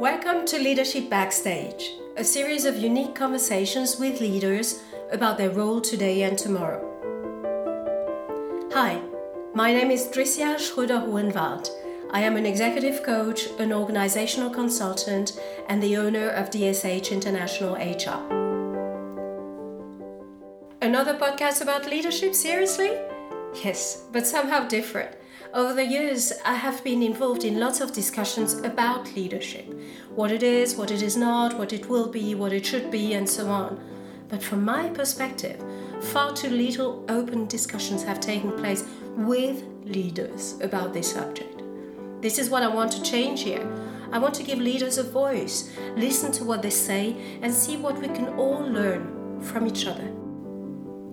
Welcome to Leadership Backstage, a series of unique conversations with leaders about their role today and tomorrow. Hi, my name is Tricia Schröder Hohenwald. I am an executive coach, an organizational consultant, and the owner of DSH International HR. Another podcast about leadership, seriously? Yes, but somehow different. Over the years, I have been involved in lots of discussions about leadership what it is, what it is not, what it will be, what it should be, and so on. But from my perspective, far too little open discussions have taken place with leaders about this subject. This is what I want to change here. I want to give leaders a voice, listen to what they say, and see what we can all learn from each other.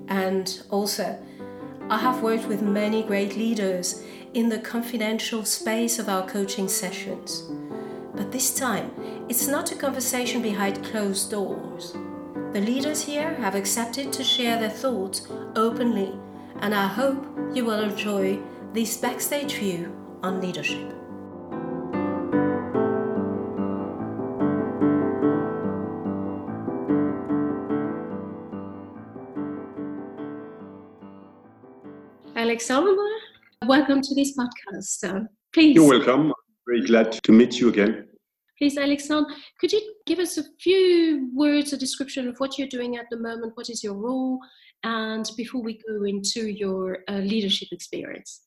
And also, I have worked with many great leaders in the confidential space of our coaching sessions. But this time, it's not a conversation behind closed doors. The leaders here have accepted to share their thoughts openly, and I hope you will enjoy this backstage view on leadership. Alexandre, welcome to this podcast. Uh, please. You're welcome. I'm very glad to meet you again. Please, Alexandre, could you give us a few words, a description of what you're doing at the moment? What is your role? And before we go into your uh, leadership experience.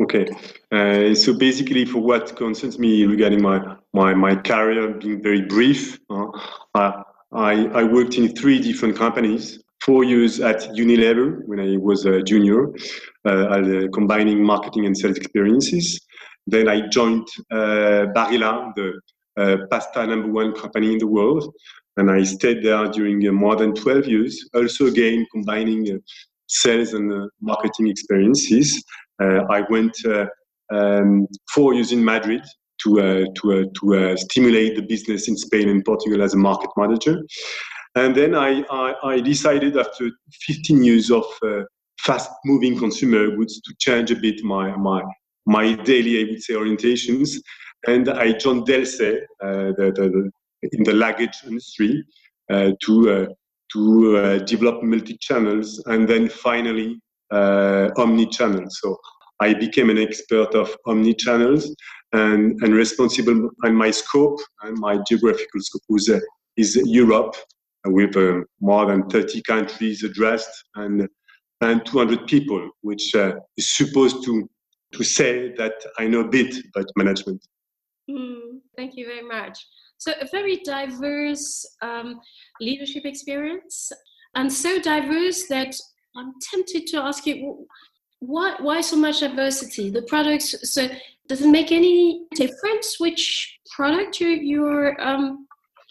Okay, uh, so basically, for what concerns me regarding my my, my career, being very brief, uh, I, I worked in three different companies. Four years at Unilever when I was a junior, uh, uh combining marketing and sales experiences. Then I joined uh, Barilla, the pasta number one company in the world. And I stayed there during more than 12 years, also again combining sales and marketing experiences. I went um, four years in Madrid to uh, to uh, to uh, stimulate the business in Spain and Portugal as a market manager. And then I, I, I decided after 15 years of fast-moving consumer goods to change a bit my my my daily, I would say, orientations and I joined Delsey uh, the, the, in the luggage industry uh, to uh, to develop multi-channels and then finally omni-channel. So I became an expert of omni-channels and, and responsible and my scope and my geographical scope was uh, is Europe with uh, more than 30 countries addressed and and 200 people, which uh, is supposed to to say that I know a bit about management. Mm, thank you very much. So, a very diverse um, leadership experience, and so diverse that I'm tempted to ask you why, why so much diversity? The products, so does it make any difference which product you're, you're um,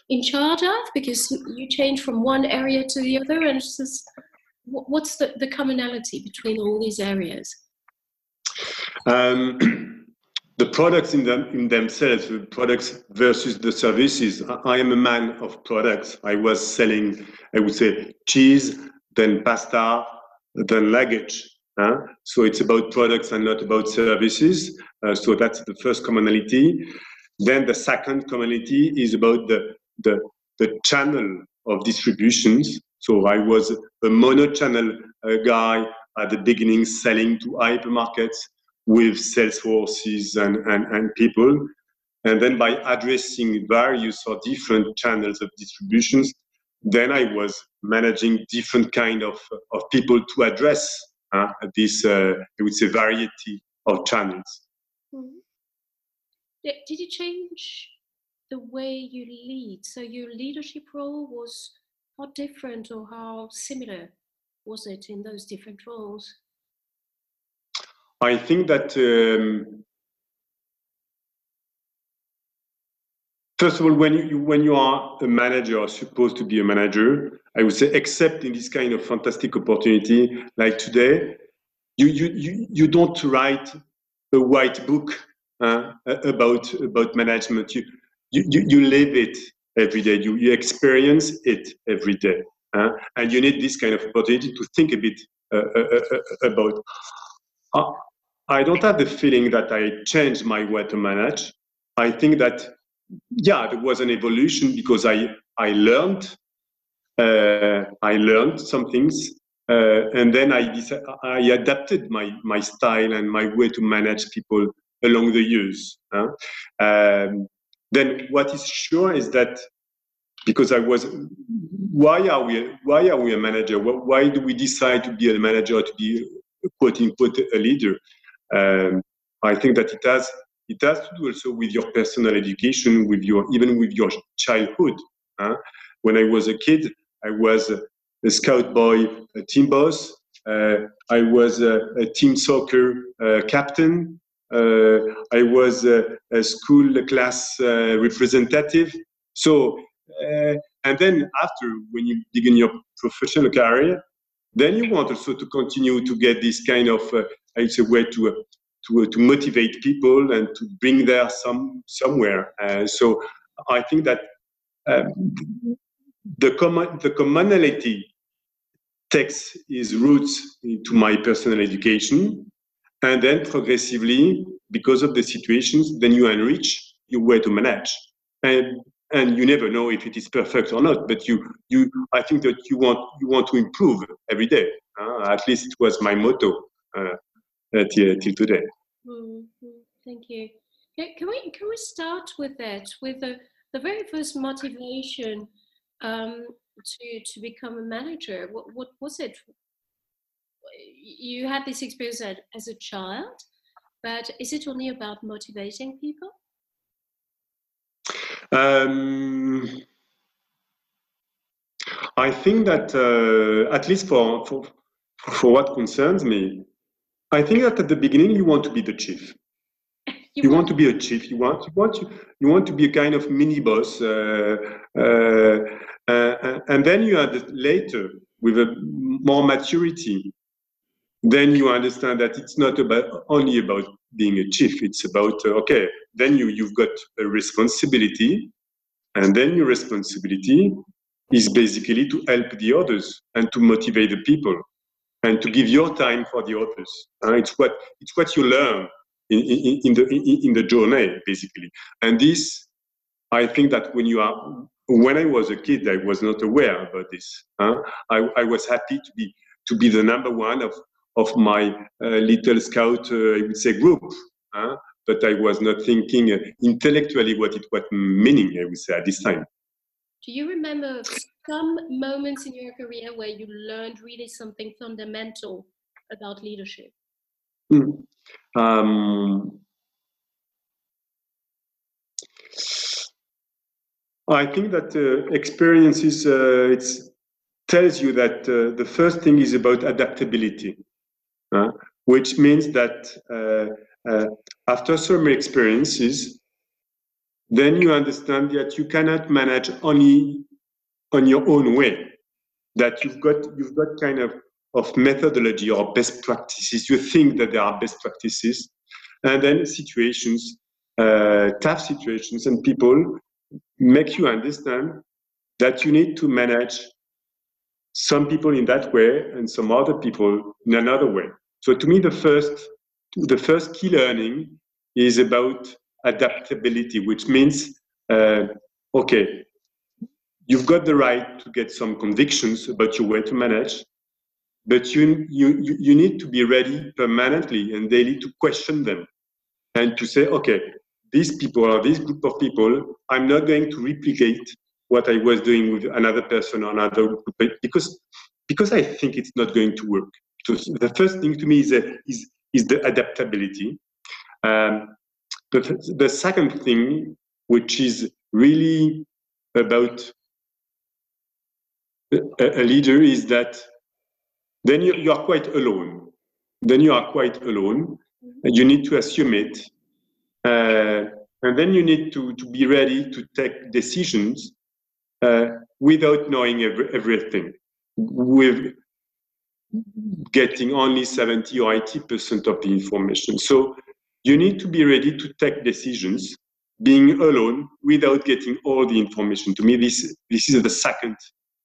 in charge of? Because you change from one area to the other, and just, what's the, the commonality between all these areas? Um, the products in them in themselves, the products versus the services. I am a man of products. I was selling, I would say, cheese, then pasta, then luggage. So it's about products and not about services. Uh, so that's the first commonality. Then the second commonality is about the the, the channel of distributions. So I was a mono-channel uh, guy at the beginning, selling to hypermarkets with sales forces and, and, and people. And then by addressing various or different channels of distributions, then I was managing different kind of, of people to address uh, this, uh, I would say, variety of channels. Mm-hmm. Did you change the way you lead? So your leadership role was how different or how similar was it in those different roles? I think that um, first of all, when you when you are a manager or supposed to be a manager, I would say, except in this kind of fantastic opportunity like today, you you you, you don't write a white book uh, about about management. You, you you live it every day. You you experience it every day, uh, and you need this kind of opportunity to think a bit uh, uh, uh about. I don't have the feeling that I changed my way to manage. I think that yeah, there was an evolution because I I learned uh, I learned some things, uh, and then I I adapted my my style and my way to manage people along the years. Huh? Um, then what is sure is that because I was, why are we why are we a manager? Why do we decide to be a manager to be quote unquote a leader? Um, I think that it has it has to do also with your personal education, with your even with your childhood. Huh? When I was a kid, I was a, scout boy, a team boss. Uh, I was a, a team soccer uh, captain. Uh, I was a, a school class uh, representative. So, uh, and then after, when you begin your professional career, then you want also to continue to get this kind of, uh, I say, way to to, to motivate people and to bring there some somewhere. Uh, so I think that um, the the commonality takes its roots into my personal education, and then progressively, because of the situations, then you enrich your way to manage. And and you never know if it is perfect or not, but you you I think that you want you want to improve every day. Uh, at least it was my motto. Uh, uh, till, till today. Mm-hmm. Thank you. Can we can we start with that with the the very first motivation um, to to become a manager? What what was it? You had this experience as a child, but is it only about motivating people? Um, I think that uh, at least for, for for what concerns me, I think that at the beginning you want to be the chief. You, you want, want to be a chief. You want you want to, you want to be a kind of mini boss, uh, uh, uh, and then you add later with a more maturity. Then you understand that it's not about only about being a chief. It's about uh, okay. Then you you've got a responsibility, and then your responsibility is basically to help the others and to motivate the people and to give your time for the others. Uh, it's what it's what you learn in, in, in the in, in, the journey basically. And this, I think that when you are when I was a kid, I was not aware about this. I, I was happy to be to be the number one of of my uh, little scout, uh, I would say, group. Uh, but I was not thinking intellectually what it was meaning. I would say at this time. Do you remember some moments in your career where you learned really something fundamental about leadership? Mm. Um, I think that uh, experiences uh, it tells you that uh, the first thing is about adaptability, uh, which means that uh, uh, after some experiences, then you understand that you cannot manage only on your own way that you've got you've got kind of of methodology or best practices. You think that there are best practices and then situations uh, tough situations and people make you understand that you need to manage some people in that way and some other people in another way so to me the first the first key learning is about adaptability which means uh, okay you've got the right to get some convictions about your way to manage, but you, you, you need to be ready permanently and daily to question them and to say, okay, these people or this group of people, I'm not going to replicate what I was doing with another person or another group because, because I think it's not going to work. So the first thing to me is, a, is, is the adaptability. Um, the, the second thing, which is really about a, a leader is that then you, you are quite alone. Then you are quite alone. You need to assume it. Uh, and then you need to, to be ready to take decisions uh, without knowing every, everything, with getting only 70 or 80% of the information. So you need to be ready to take decisions being alone without getting all the information. To me, this, this is the second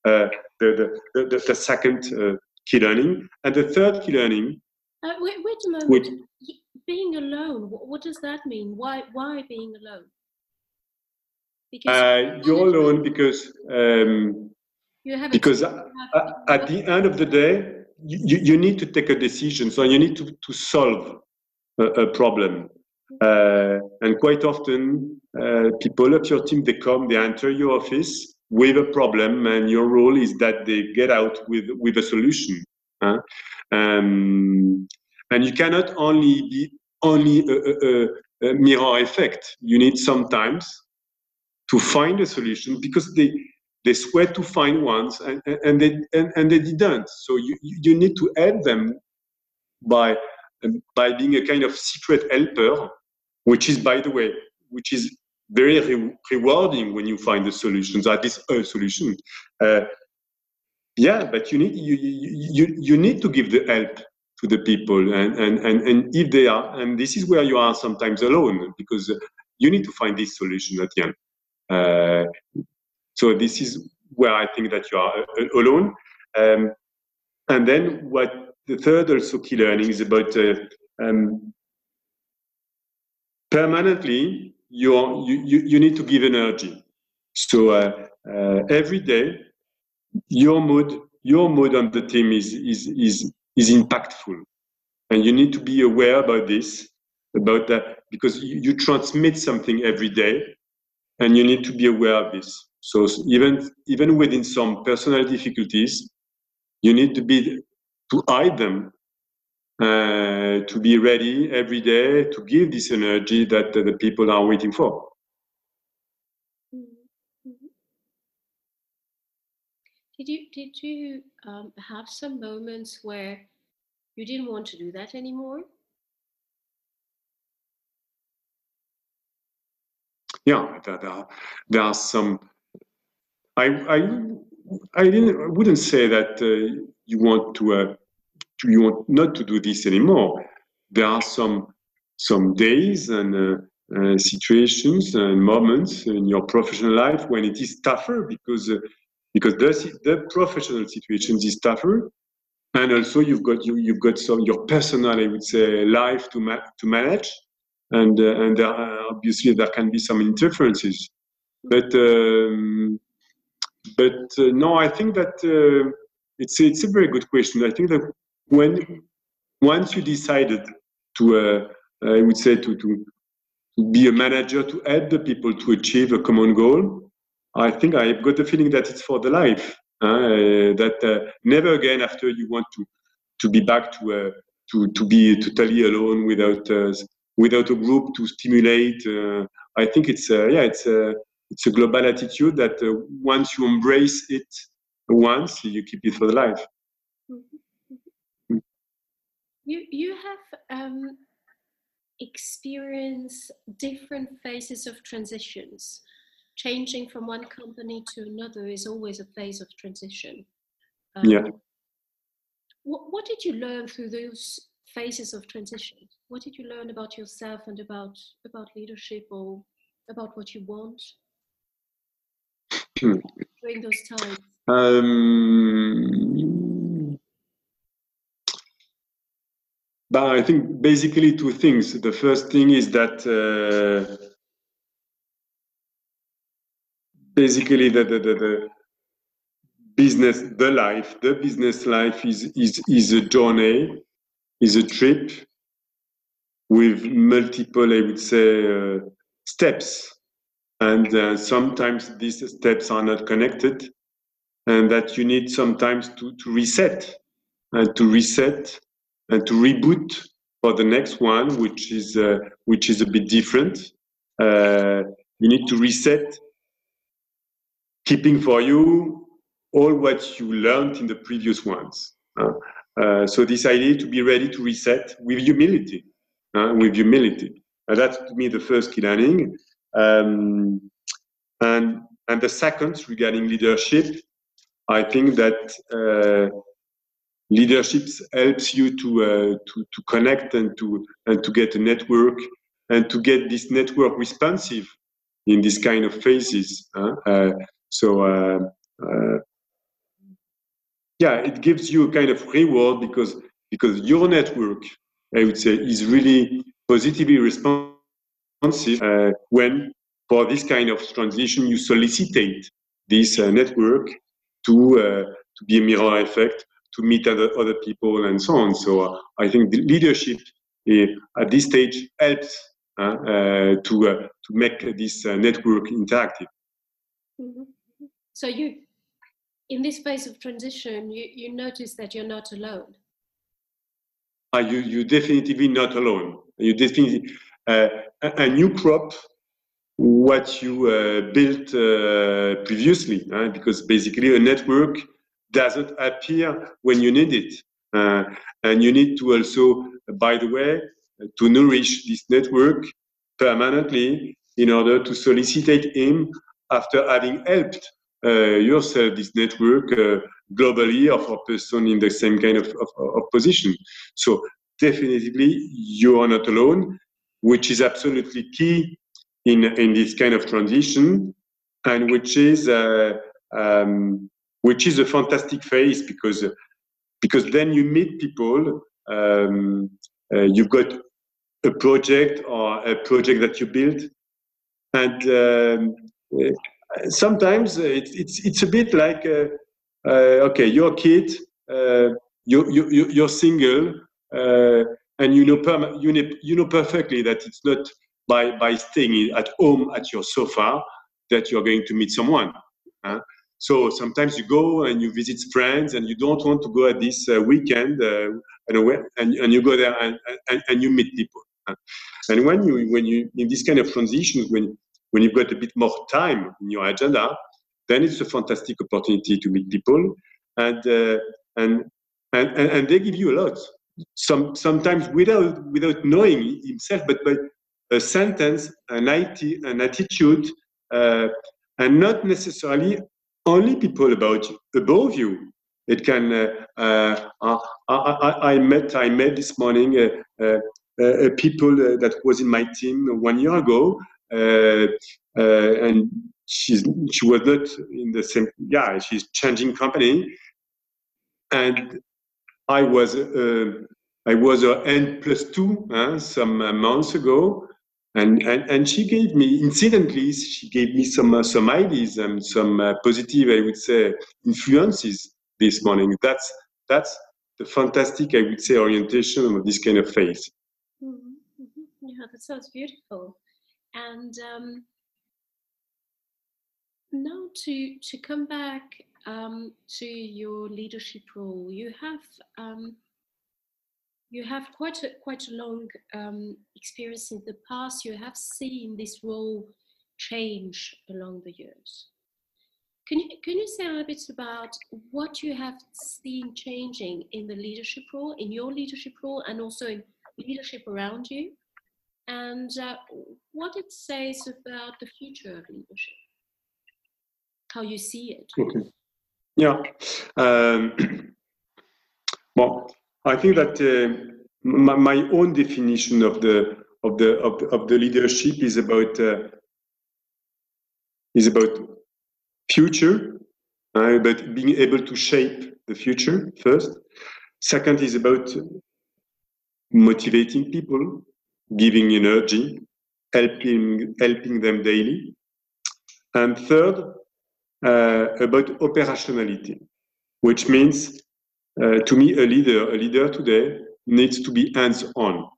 uh, the, the, the, the, second uh, key learning. And the third key learning. Uh, wait, wait a moment. Which, being alone, what, what, does that mean? Why, why being alone? Because Uh, you're alone because um, you have because team, you have- at the end of the day, you, you- need to take a decision. So you need to, to solve a, a problem. Uh, and quite often, uh, people of your team, they come, they enter your office with a problem, and your role is that they get out with, with a solution. huh? Um, and you cannot only be only a, a, a mirror effect. You need sometimes to find a solution because they, they swear to find ones and, and- they and, and they didn't. So you, you need to help them by by being a kind of secret helper which is by the way which is very re- rewarding when you find the solutions at least a solution. Uh, yeah but you need you, you you you need to give the help to the people and, and and and if they are and this is where you are sometimes alone because you need to find this solution at the end. Uh, so this is where I think that you are uh, alone. Um, and then what the third also key learning is about uh, um, permanently you're, you, you, you need to give energy. So uh, uh, every day your mood your mood on the team is is is is impactful, and you need to be aware about this about that because you, you transmit something every day and you need to be aware of this. So even even within some personal difficulties, you need to be to hide them, uh, to be ready every day to give this energy that uh, the people are waiting for. Mhm, mhm. Did you did you um, have some moments where you didn't want to do that anymore? Yeah, there, there, are, there are some. I I I didn't I wouldn't say that uh, you want to uh, to- you want not to do this anymore. There are some some days and uh, uh, situations and moments in your professional life when it is tougher because uh, because the the professional situations is tougher, and also you've got you you've got some your personal I would say life to ma- to manage, and uh, and there are, obviously there can be some interferences, but. Um, but uh, no, I think that uh, it's it's a very good question. I think that when once you decided to, uh, I would say to, to be a manager to help the people to achieve a common goal, I think I've got the feeling that it's for the life. uh, that uh, never again after you want to to be back to uh, to to be totally alone without uh, without a group to stimulate. Uh, I think it's uh, yeah it's it's a global attitude that uh, once you embrace it once you keep it for the life. Mhm, mhm. You you have um, experienced different phases of transitions. Changing from one company to another is always a phase of transition. Um, Yeah. What, what did you learn through those phases of transition? What did you learn about yourself and about about leadership or about what you want Hmm. during those times? Um, but I think basically two things. The first thing is that uh, basically the, the, the, the business, the life, the business life is, is, is a journey, is a trip with multiple, I would say, uh, steps. And uh, sometimes these steps are not connected, and that you need sometimes to, to reset and to reset and to reboot for the next one, which is uh, which is a bit different. Uh, you need to reset, keeping for you all what you learned in the previous ones. Uh, uh, so this idea to be ready to reset with humility, uh, with humility. That's to me the first key learning. Um, and and the second regarding leadership, I think that uh, leadership helps you to, uh, to to connect and to and to get a network and to get this network responsive in this kind of phases. huh? Uh, so uh, uh, yeah, it gives you a kind of reward because because your network, I would say, is really positively responsive uh, when for this kind of transition, you solicitate this uh, network to uh, to be a mirror effect, to meet other other people, and so on. So uh, I think the leadership uh, at this stage helps uh, to to make this network interactive. Mm-hmm. So you, in this phase of transition, you, you notice that you're not alone. Uh, you you definitely not alone. You definitely a, a, new crop what you uh, built uh, previously, uh, because basically a network doesn't appear when you need it, uh, and you need to also, by the way, to nourish this network permanently in order to solicitate him after having helped uh, yourself this network uh, globally of a person in the same kind of, of, of position. So definitely you are not alone, which is absolutely key in, in this kind of transition and which is uh, um, which is a fantastic phase because because then you meet people um, uh, you've got a project or a project that you build and um, sometimes it's it's it's a bit like uh, uh, okay, you're a kid, uh, you you you're single, and you know you know you know perfectly that it's not by by staying at home at your sofa that you're going to meet someone. Huh? So sometimes you go and you visit friends, and you don't want to go at this uh, weekend, uh, and, and you go there and, and, and you meet people. And when you when you in this kind of transitions, when when you've got a bit more time in your agenda, then it's a fantastic opportunity to meet people, and uh, and, and and they give you a lot. Some sometimes without without knowing himself, but by a sentence, an IT, an attitude, uh, and not necessarily only people about above you. It can. Uh, uh I, I, I, met I met this morning uh, uh, people that was in my team one year ago, uh, uh, and she's she was not in the same. Yeah, she's changing company, and I was uh, I was a N plus two uh, some months ago, and, and and she gave me incidentally she gave me some uh, some ideas and some uh, positive I would say influences this morning. That's that's the fantastic I would say orientation of this kind of. Mm-hmm. mm-hmm. Yeah, that sounds beautiful. And um, now to to come back um, to your leadership role, you have um, you have quite a quite a long um, experience in the past. You have seen this role change along the years. Can you can you say a bit about what you have seen changing in the leadership role, in your leadership role, and also in leadership around you? and uh, what it says about the future of leadership, how you see it. Okay. Yeah. Um, well, I think that uh, my, my, own definition of the of the of of the leadership is about uh, is about future, uh, about being able to shape the future first. Second is about motivating people giving energy, helping, helping them daily. And third, about operationality, which means uh, to me, a leader, a leader today needs to be hands-on.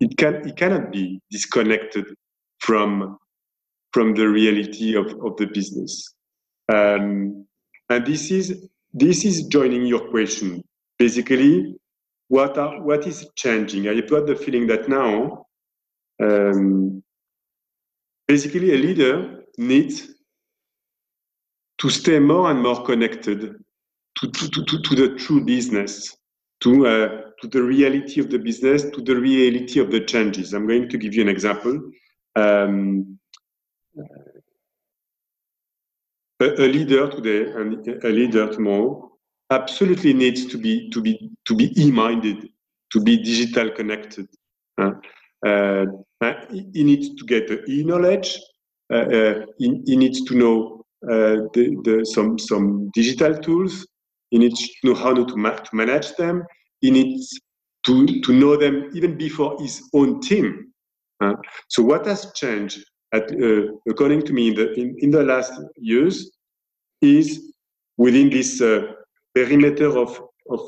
It can, it cannot be disconnected from from the reality of, of the business. Um, and this is this is joining your question. Basically, what are what is changing? I've got the feeling that now um, basically, a leader needs to stay more and more connected to, to, to, to the true business, to, uh, to the reality of the business, to the reality of the changes. I'm going to give you an example. Um, a, a, leader today and a leader tomorrow absolutely needs to be to be to be e-minded, to be digital connected. Uh, uh, he needs to get e-knowledge. Uh, uh, he, he, needs to know the, the, some, some digital tools. He needs to know how to, ma to manage them. He needs to, to know them even before his own team. Uh, so what has changed at, uh, according to me, in the, in, in the last years, is within this uh, perimeter of, of,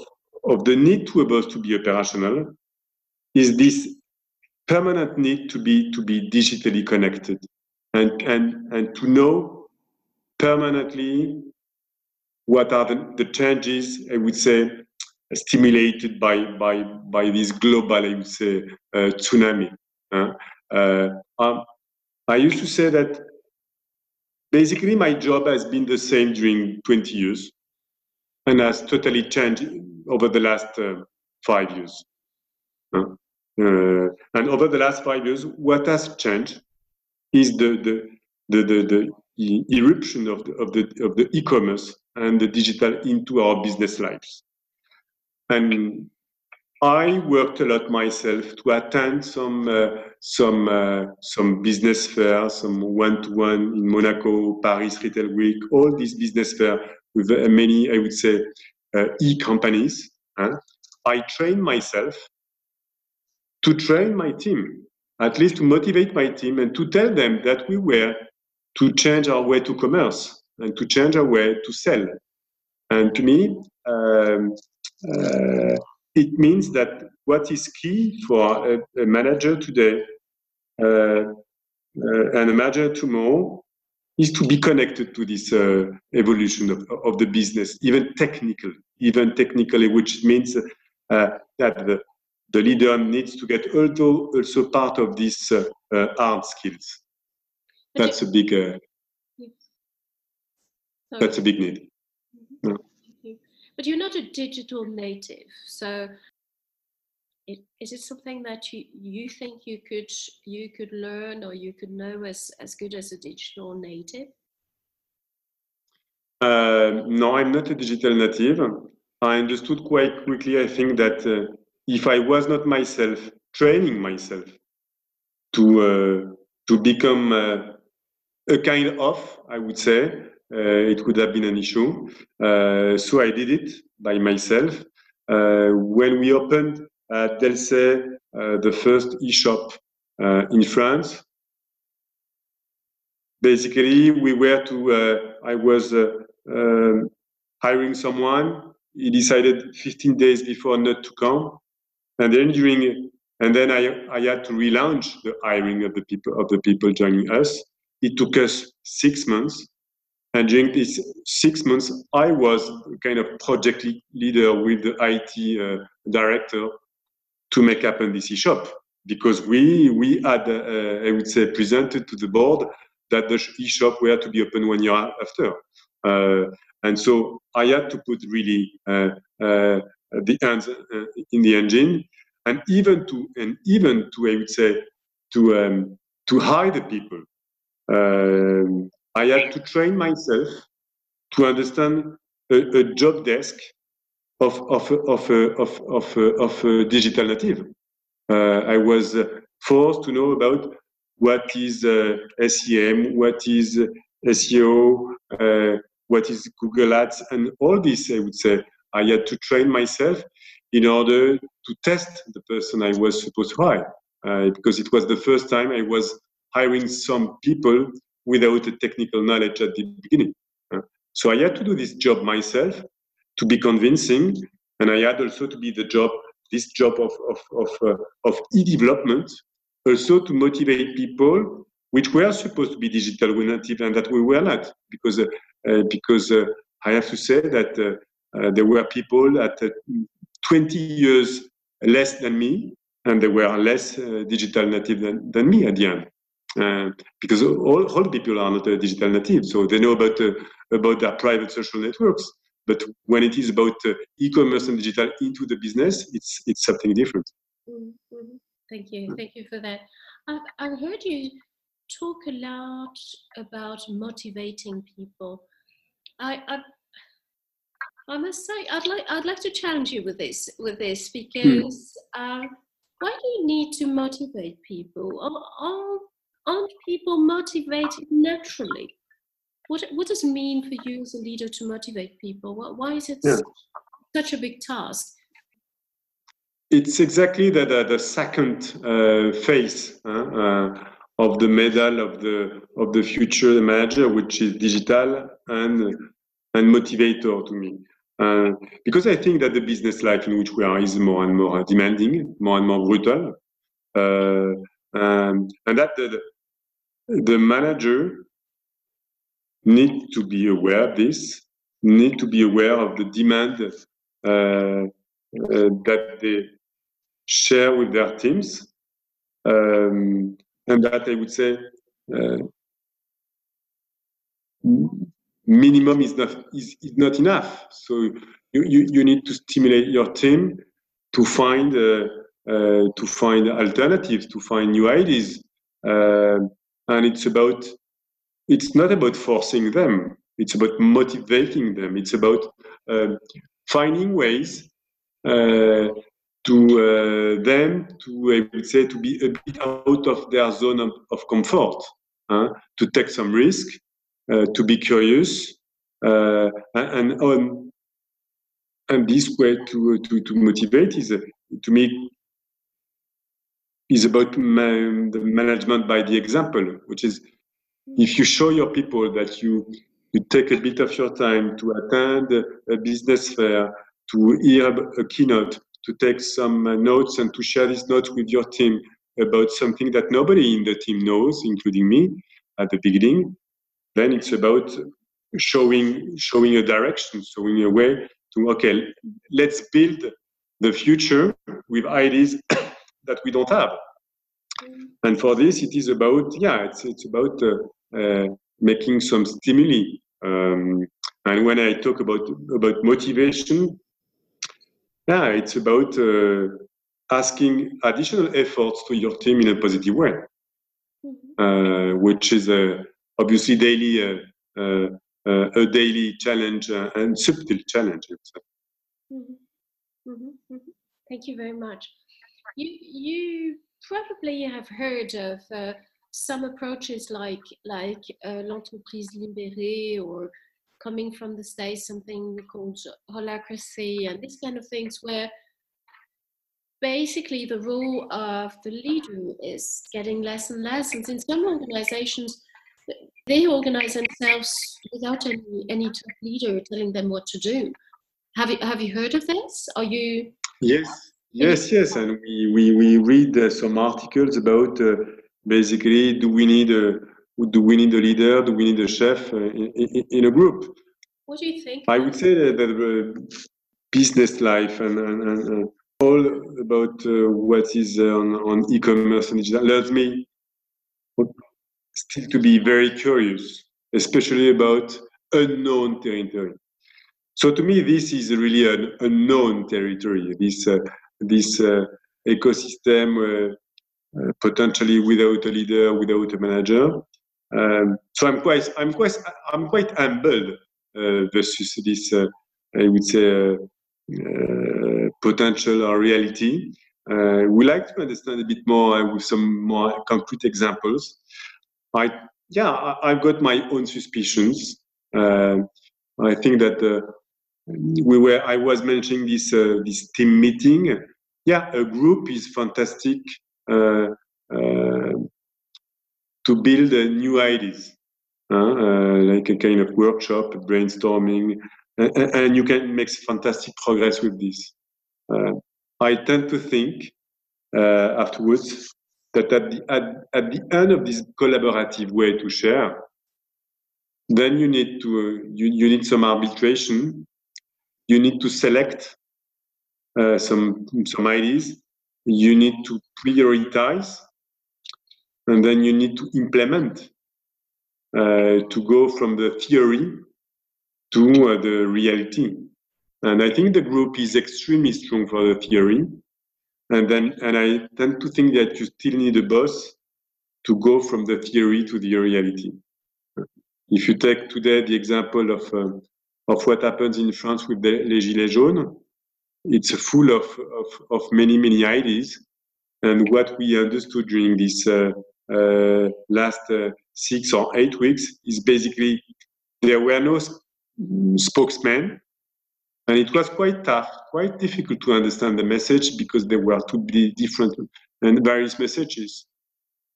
of the need to able to be operational, is this permanent need to be to be digitally connected and and and to know permanently what are the, the changes i would say stimulated by by by this global i would say uh, tsunami uh, um, i used to say that basically my job has been the same during 20 years and has totally changed over the last uh, five years uh, and over the last five years, what has changed is the the the, the, the eruption of the of the of the e-commerce and the digital into our business lives. And I worked a lot myself to attend some uh, some uh, some business fairs, some one-to-one in Monaco, Paris Retail Week, all these business fairs with uh, many, I would say, uh, e-companies. Huh? I trained myself to train my team, at least to motivate my team and to tell them that we were to change our way to commerce and to change our way to sell. And to me, um, uh, it means that what is key for a, a manager today uh, uh, and a manager tomorrow is to be connected to this uh, evolution of, of the business, even technical, even technically, which means uh, that the, the leader needs to get also also part of these uh, uh, hard skills. That's a big. Uh, that's a big need. Mm-hmm. But you're not a digital native, so it, is it something that you, you think you could you could learn or you could know as as good as a digital native? Uh, no, I'm not a digital native. I understood quite quickly. I think that uh, if I was not myself training myself to uh, to become uh, a kind of, I would say, uh, it could have been an issue. Uh, so I did it by myself. Uh, when we opened at Delsey uh, the first e-shop in France, basically we were to. I was um, hiring someone. He decided 15 days before not to come and then during, and then I, I had to relaunch the hiring of the people of the people joining us. It took us six months, and during these six months, I was kind of project leader with the IT uh, director to make happen this e-shop because we we had uh, I would say presented to the board that the e-shop were to be open one year after. Uh, and so I had to put really uh, uh, the hands uh, in the engine, and even to and even to I would say to um, to hide the people. Um, I had to train myself to understand a, a job desk of of of of of, of a digital native. Uh, I was forced to know about what is uh, SEM, what is SEO, uh, what is Google Ads, and all this. I would say I had to train myself in order to test the person I was supposed to hire, uh, because it was the first time I was hiring some people without a technical knowledge at the beginning. Uh, so I had to do this job myself to be convincing, and I had also to be the job, this job of of of, uh, of e-development, also to motivate people which were supposed to be digital native and that we were not, because uh, uh, because uh, I have to say that uh, there were people at uh, 20 years less than me, and they were less uh, digital native than, than me at the end. Uh, because all, all people are not digital native, so they know about uh, about their private social networks. But when it is about uh, e-commerce and digital into the business, it's it's something different. Mm-hmm. Thank you, thank you for that. I've, I've heard you talk a lot about motivating people. I, I I must say, I'd like I'd like to challenge you with this with this hmm. because uh, why do you need to motivate people? Are, are, aren't people motivated naturally? What what does it mean for you as a leader to motivate people? Why is it yeah. such a big task? It's exactly the the, the second uh, phase uh, of the medal of the of the future manager, which is digital and and motivator to me. Uh, because I think that the business life in which we are is more and more demanding, more and more brutal, uh, um, and that the, the manager need to be aware of this, need to be aware of the demand uh, uh that they share with their teams, um, and that I would say uh, minimum is not is, is not enough. So you, you, you need to stimulate your team to find uh, uh, to find alternatives, to find new ideas, uh, and it's about it's not about forcing them. It's about motivating them. It's about uh, finding ways uh, to uh, them to I would say to be a bit out of their zone of, of comfort, huh? to take some risk, uh, to be curious, uh, and on and this way to to, to motivate is to me is about the management by the example, which is if you show your people that you you take a bit of your time to attend a business fair, to hear a keynote, to take some uh, notes and to share these notes with your team about something that nobody in the team knows, including me at the beginning, then it's about showing showing a direction, showing a way to okay, let's build the future with ideas that we don't have. And for this, it is about yeah, it's it's about uh, uh, making some stimuli. Um, and when I talk about about motivation, yeah, it's about uh, asking additional efforts to your team in a positive way, mm-hmm. uh, which is a, obviously daily uh, uh, uh, a daily challenge and subtle challenge. Mm-hmm. Mm-hmm. Mm-hmm. Thank you very much. You you probably have heard of uh, some approaches like like uh, l'entreprise libérée or coming from the States, something called holacracy and these kind of things where basically the role of the leader is getting less and less. And in some organizations, they organize themselves without any, any top leader telling them what to do. Have you, have you heard of this? Are you? Yes, yes, yes. And we, we, we read uh, some articles about uh, basically do we need a do we need a leader? Do we need a chef uh, in, in, in, a group? What do you think? I would say that, the business life and, and, and all about uh, what is on, on e-commerce and digital leads me still to be very curious, especially about unknown territory. So to me, this is really an unknown territory. This uh, this uh, ecosystem uh, potentially without a leader, without a manager. Um, so I'm quite, I'm quite, I'm quite humbled uh, versus this, uh, I would say, uh, uh potential or reality. Uh, we like to understand a bit more uh, with some more concrete examples. I, yeah, I, have got my own suspicions. I think that we were, I was mentioning this this team meeting. Yeah, a group is fantastic to build new ideas, uh, like a kind of workshop, brainstorming, and, and, you can make fantastic progress with this. Uh, I tend to think uh, afterwards that at the, at, at, the end of this collaborative way to share, then you need to uh, you, you need some arbitration. You need to select uh, some some ideas. You need to prioritize and then you need to implement uh, to go from the theory to uh, the reality. And I think the group is extremely strong for the theory. And then, and I tend to think that you still need a boss to go from the theory to the reality. If you take today the example of uh, of what happens in France with the Les Gilets jaunes, it's full of, of, of many, many ideas. And what we understood during this uh, uh, last uh, six or eight weeks is basically there were no spokesmen and it was quite tough, quite difficult to understand the message because there were two different and various messages.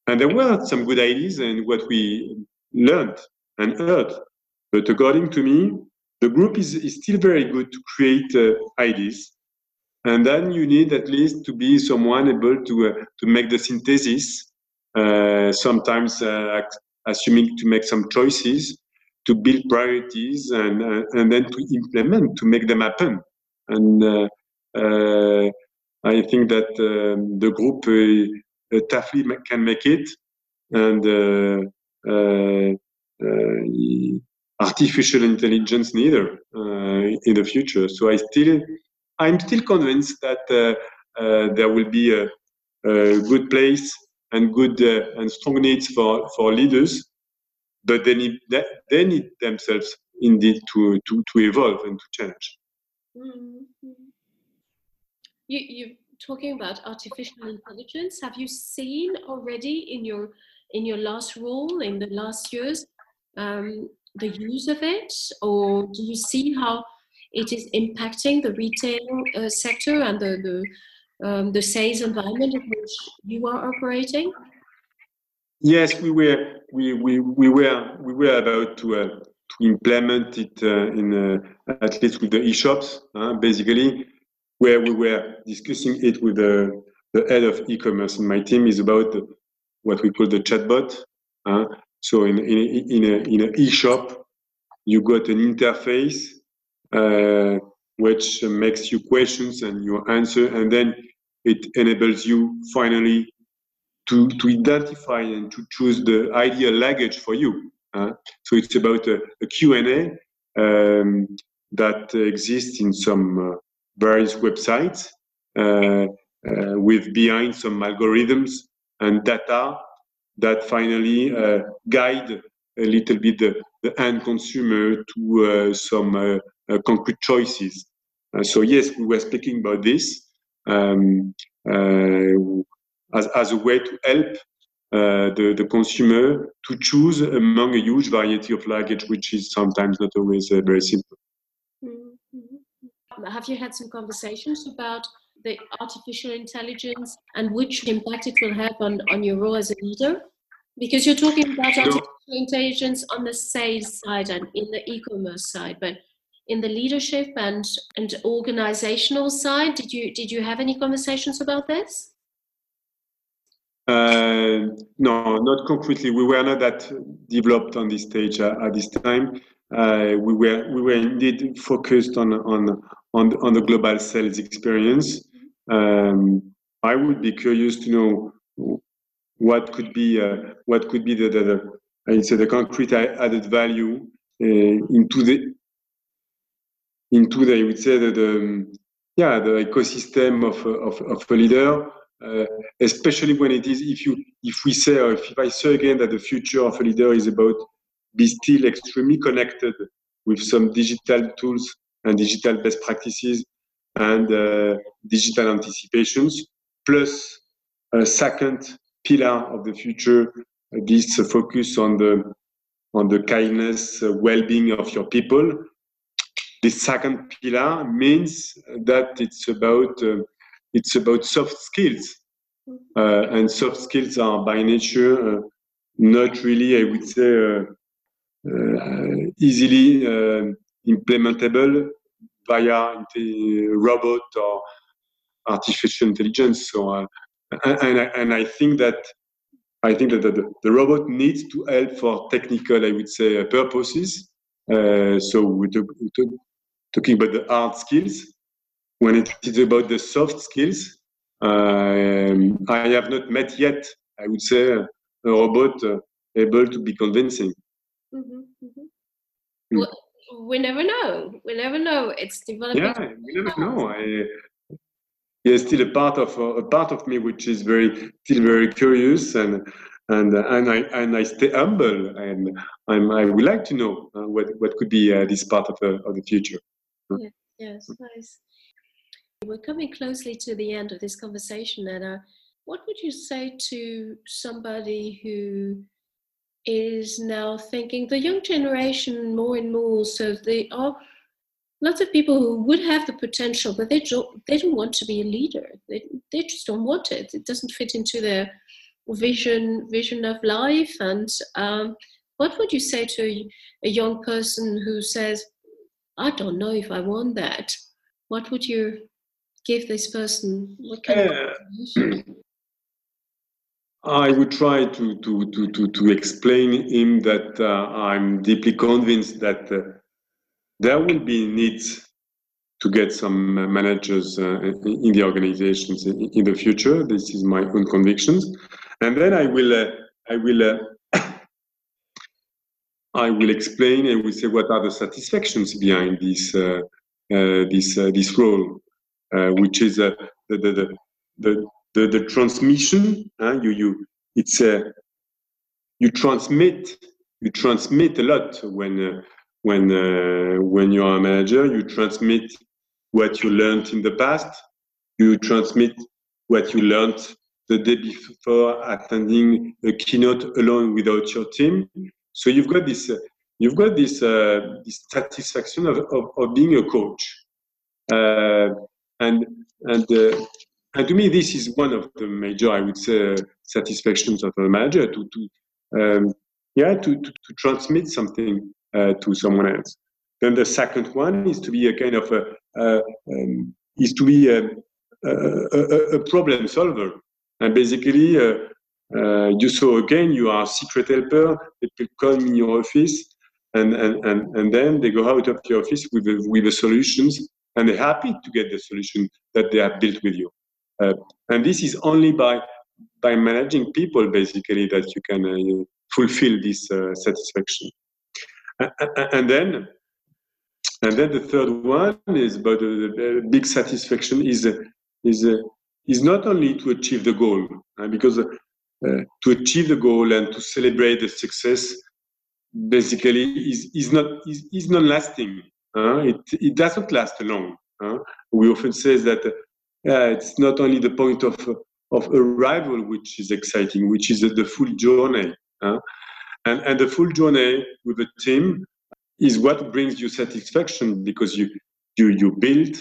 and there were some good ideas and what we learned and heard. But according to me, the group is, is still very good to create uh, ideas. And then you need at least to be someone able to, uh, to make the synthesis, uh, sometimes uh, assuming to make some choices, to build priorities, and, uh, and then to implement, to make them happen. And uh, I think that um, the group uh, Tafli can make it, and artificial intelligence neither in the future. So I still, I'm still convinced that there will be a, a good place and good uh, and strong needs for, for leaders, but they need they need themselves indeed to to, to evolve and to change. Mm-hmm. You you talking about artificial intelligence. Have you seen already in your in your last role in the last years um, the use of it, or do you see how it is impacting the retail uh, sector and the the, um, the sales environment in which you are operating? Yes, we were we, we, we were we were about to uh, to implement it uh, in uh, at least with the e-shops, basically where we were discussing it with the, the head of e-commerce in my team is about what we call the chatbot. Uh, so in, in, in, a, in an e-shop, you got an interface uh, which makes you questions and you answer, and then it enables you finally to, to identify and to choose the ideal luggage for you. Uh, so it's about a, a Q&A um, that exists in some uh, various websites uh, uh, with behind some algorithms and data that finally uh, guide a little bit the, the end consumer to some concrete choices. so yes, we were speaking about this um, as, as a way to help uh, the, the consumer to choose among a huge variety of luggage, which is sometimes not always uh, very simple. Have you had some conversations about the artificial intelligence and which impact it will have on, on your role as a leader? Because you're talking about artificial intelligence on the sales side and in the e-commerce side, but in the leadership and, and organizational side, did you did you have any conversations about this? Uh, no, not concretely. We were not that developed on this stage uh, at this time. Uh, we were we were indeed focused on on on the, on the global sales experience. Um, I would be curious to know what could be uh, what could be the, the, the I say the concrete added value uh, into the into the I would say the, the yeah the ecosystem of of, of a leader, uh, especially when it is if you if we say or if, if I say again that the future of a leader is about be still extremely connected with some digital tools and digital best practices and uh, digital anticipations, plus a second pillar of the future, this focus on the on the kindness, uh, well-being of your people. This second pillar means that it's about uh, it's about soft skills, uh, and soft skills are by nature uh, not really, I would say, uh, uh, easily implementable via robot or artificial intelligence. So, uh, and, and I think that I think that the, the, robot needs to help for technical, I would say, uh, purposes. Uh, so we're, talk, we're talk, talking about the hard skills. When it is about the soft skills, um, I have not met yet, I would say, a robot uh, able to be convincing. Mm-hmm, mm-hmm. Mm. Well, we never know. We never know. It's developing. Yeah, we never know. I, there's still a part of a part of me which is very still very curious and and and I and I stay humble and I'm I would like to know uh, what what could be uh, this part of the of the future. Yeah, yes, nice. We're coming closely to the end of this conversation, Anna. What would you say to somebody who is now thinking the young generation more and more. So they are lots of people who would have the potential, but they don't they don't want to be a leader. They they just don't want it. It doesn't fit into their vision vision of life and um, what would you say to a young person who says i don't know if i want that. What would you give this person? What kind uh, of I would try to, to, to, to, to explain him that uh, I'm deeply convinced that uh, there will be needs to get some managers uh, in the organizations in, in, the future. This is my own convictions, and then I will uh, I will uh, I will explain and we say what are the satisfactions behind this uh, uh, this uh, this role, which is the, the the the the transmission. you you it's a you transmit you transmit a lot when when uh, when you are a manager you transmit what you learned in the past you transmit what you learned the day before attending a keynote alone without your team so you've got this uh, you've got this uh, this satisfaction of, of, of, being a coach uh, and and uh, and to me this is one of the major i would say satisfactions of a manager to to um, yeah to, to, to transmit something uh, to someone else. Then the second one is to be a kind of a, um, is to be a, a, a, problem solver. And basically, uh, uh, you saw again, you are a secret helper. People come in your office, and, and, and, and then they go out of your office with the, with the solutions, and they're happy to get the solution that they have built with you. Uh, and this is only by by managing people, basically, that you can uh, fulfill this uh, satisfaction and then and then the third one is about the big satisfaction is is is not only to achieve the goal uh, because uh, to achieve the goal and to celebrate the success basically is is not is, is not lasting uh, it it doesn't last long we often say that it's not only the point of of arrival which is exciting which is the full journey and, and the full journey with the team is what brings you satisfaction because you you you build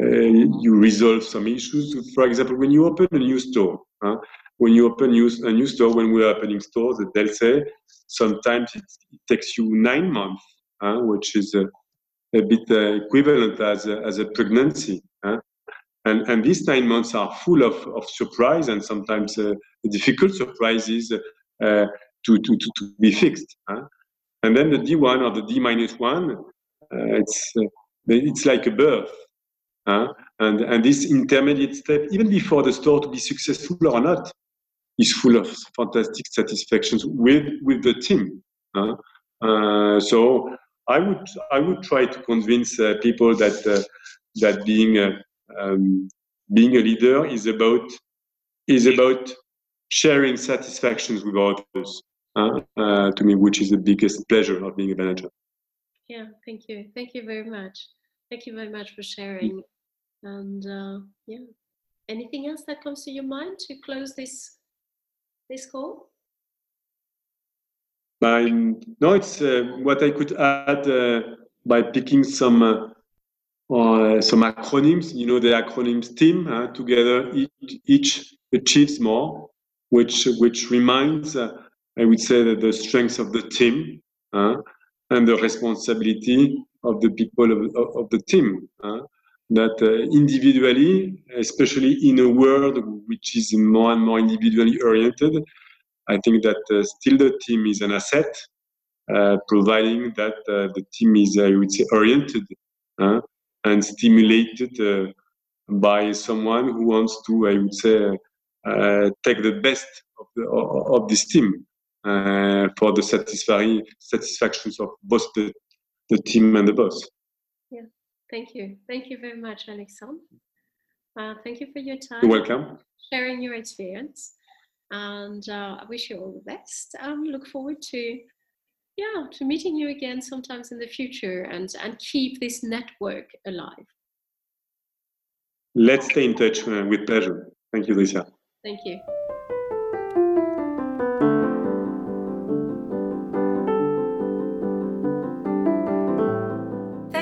uh, you resolve some issues. For example when you open a new store? When you open a new store when we're opening stores they'll say sometimes it, takes you nine months which is a, a bit uh, equivalent as a, as a pregnancy huh? and and these nine months are full of, of surprise and sometimes uh, difficult surprises uh, to, to, to, to be fixed. Huh? And then the D1 or the D minus one, uh, it's, uh, it's like a birth. Huh? And, and this intermediate step, even before the store to be successful or not, is full of fantastic satisfactions with, with the team. Uh, so I would I would try to convince uh, people that uh, that being a, um, being a leader is about is about sharing satisfactions with others uh, to me, which is the biggest pleasure of being a manager. Yeah, thank you. Thank you very much. Thank you very much for sharing. And uh, yeah, anything else that comes to your mind to close this this call? By, no, it's uh, what I could add uh, by picking some uh, some acronyms. You know, the acronyms team together each, each achieves more, which which reminds I would say that the strength of the team uh, and the responsibility of the people of, of, of the team. Uh, that uh, individually, especially in a world which is more and more individually oriented, I think that uh, still the team is an asset, uh, providing that uh, the team is, I would say, oriented and stimulated by someone who wants to, I would say, take the best of, the, of this team. Uh, for the satisfying satisfactions of both the, the team and the boss. Yeah, thank you. Thank you very much, Alexandre. Uh, thank you for your time. You're welcome. Sharing your experience. And uh, I wish you all the best. Um, look forward to yeah to meeting you again sometimes in the future and and keep this network alive let's stay in touch uh, with pleasure thank you lisa thank you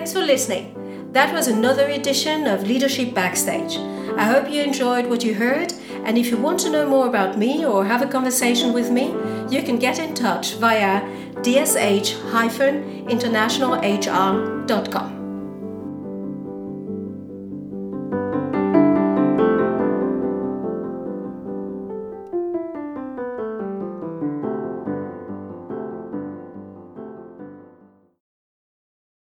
Thanks for listening. That was another edition of Leadership Backstage. I hope you enjoyed what you heard And if you want to know more about me or have a conversation with me, you can get in touch via dsh-internationalhr.com.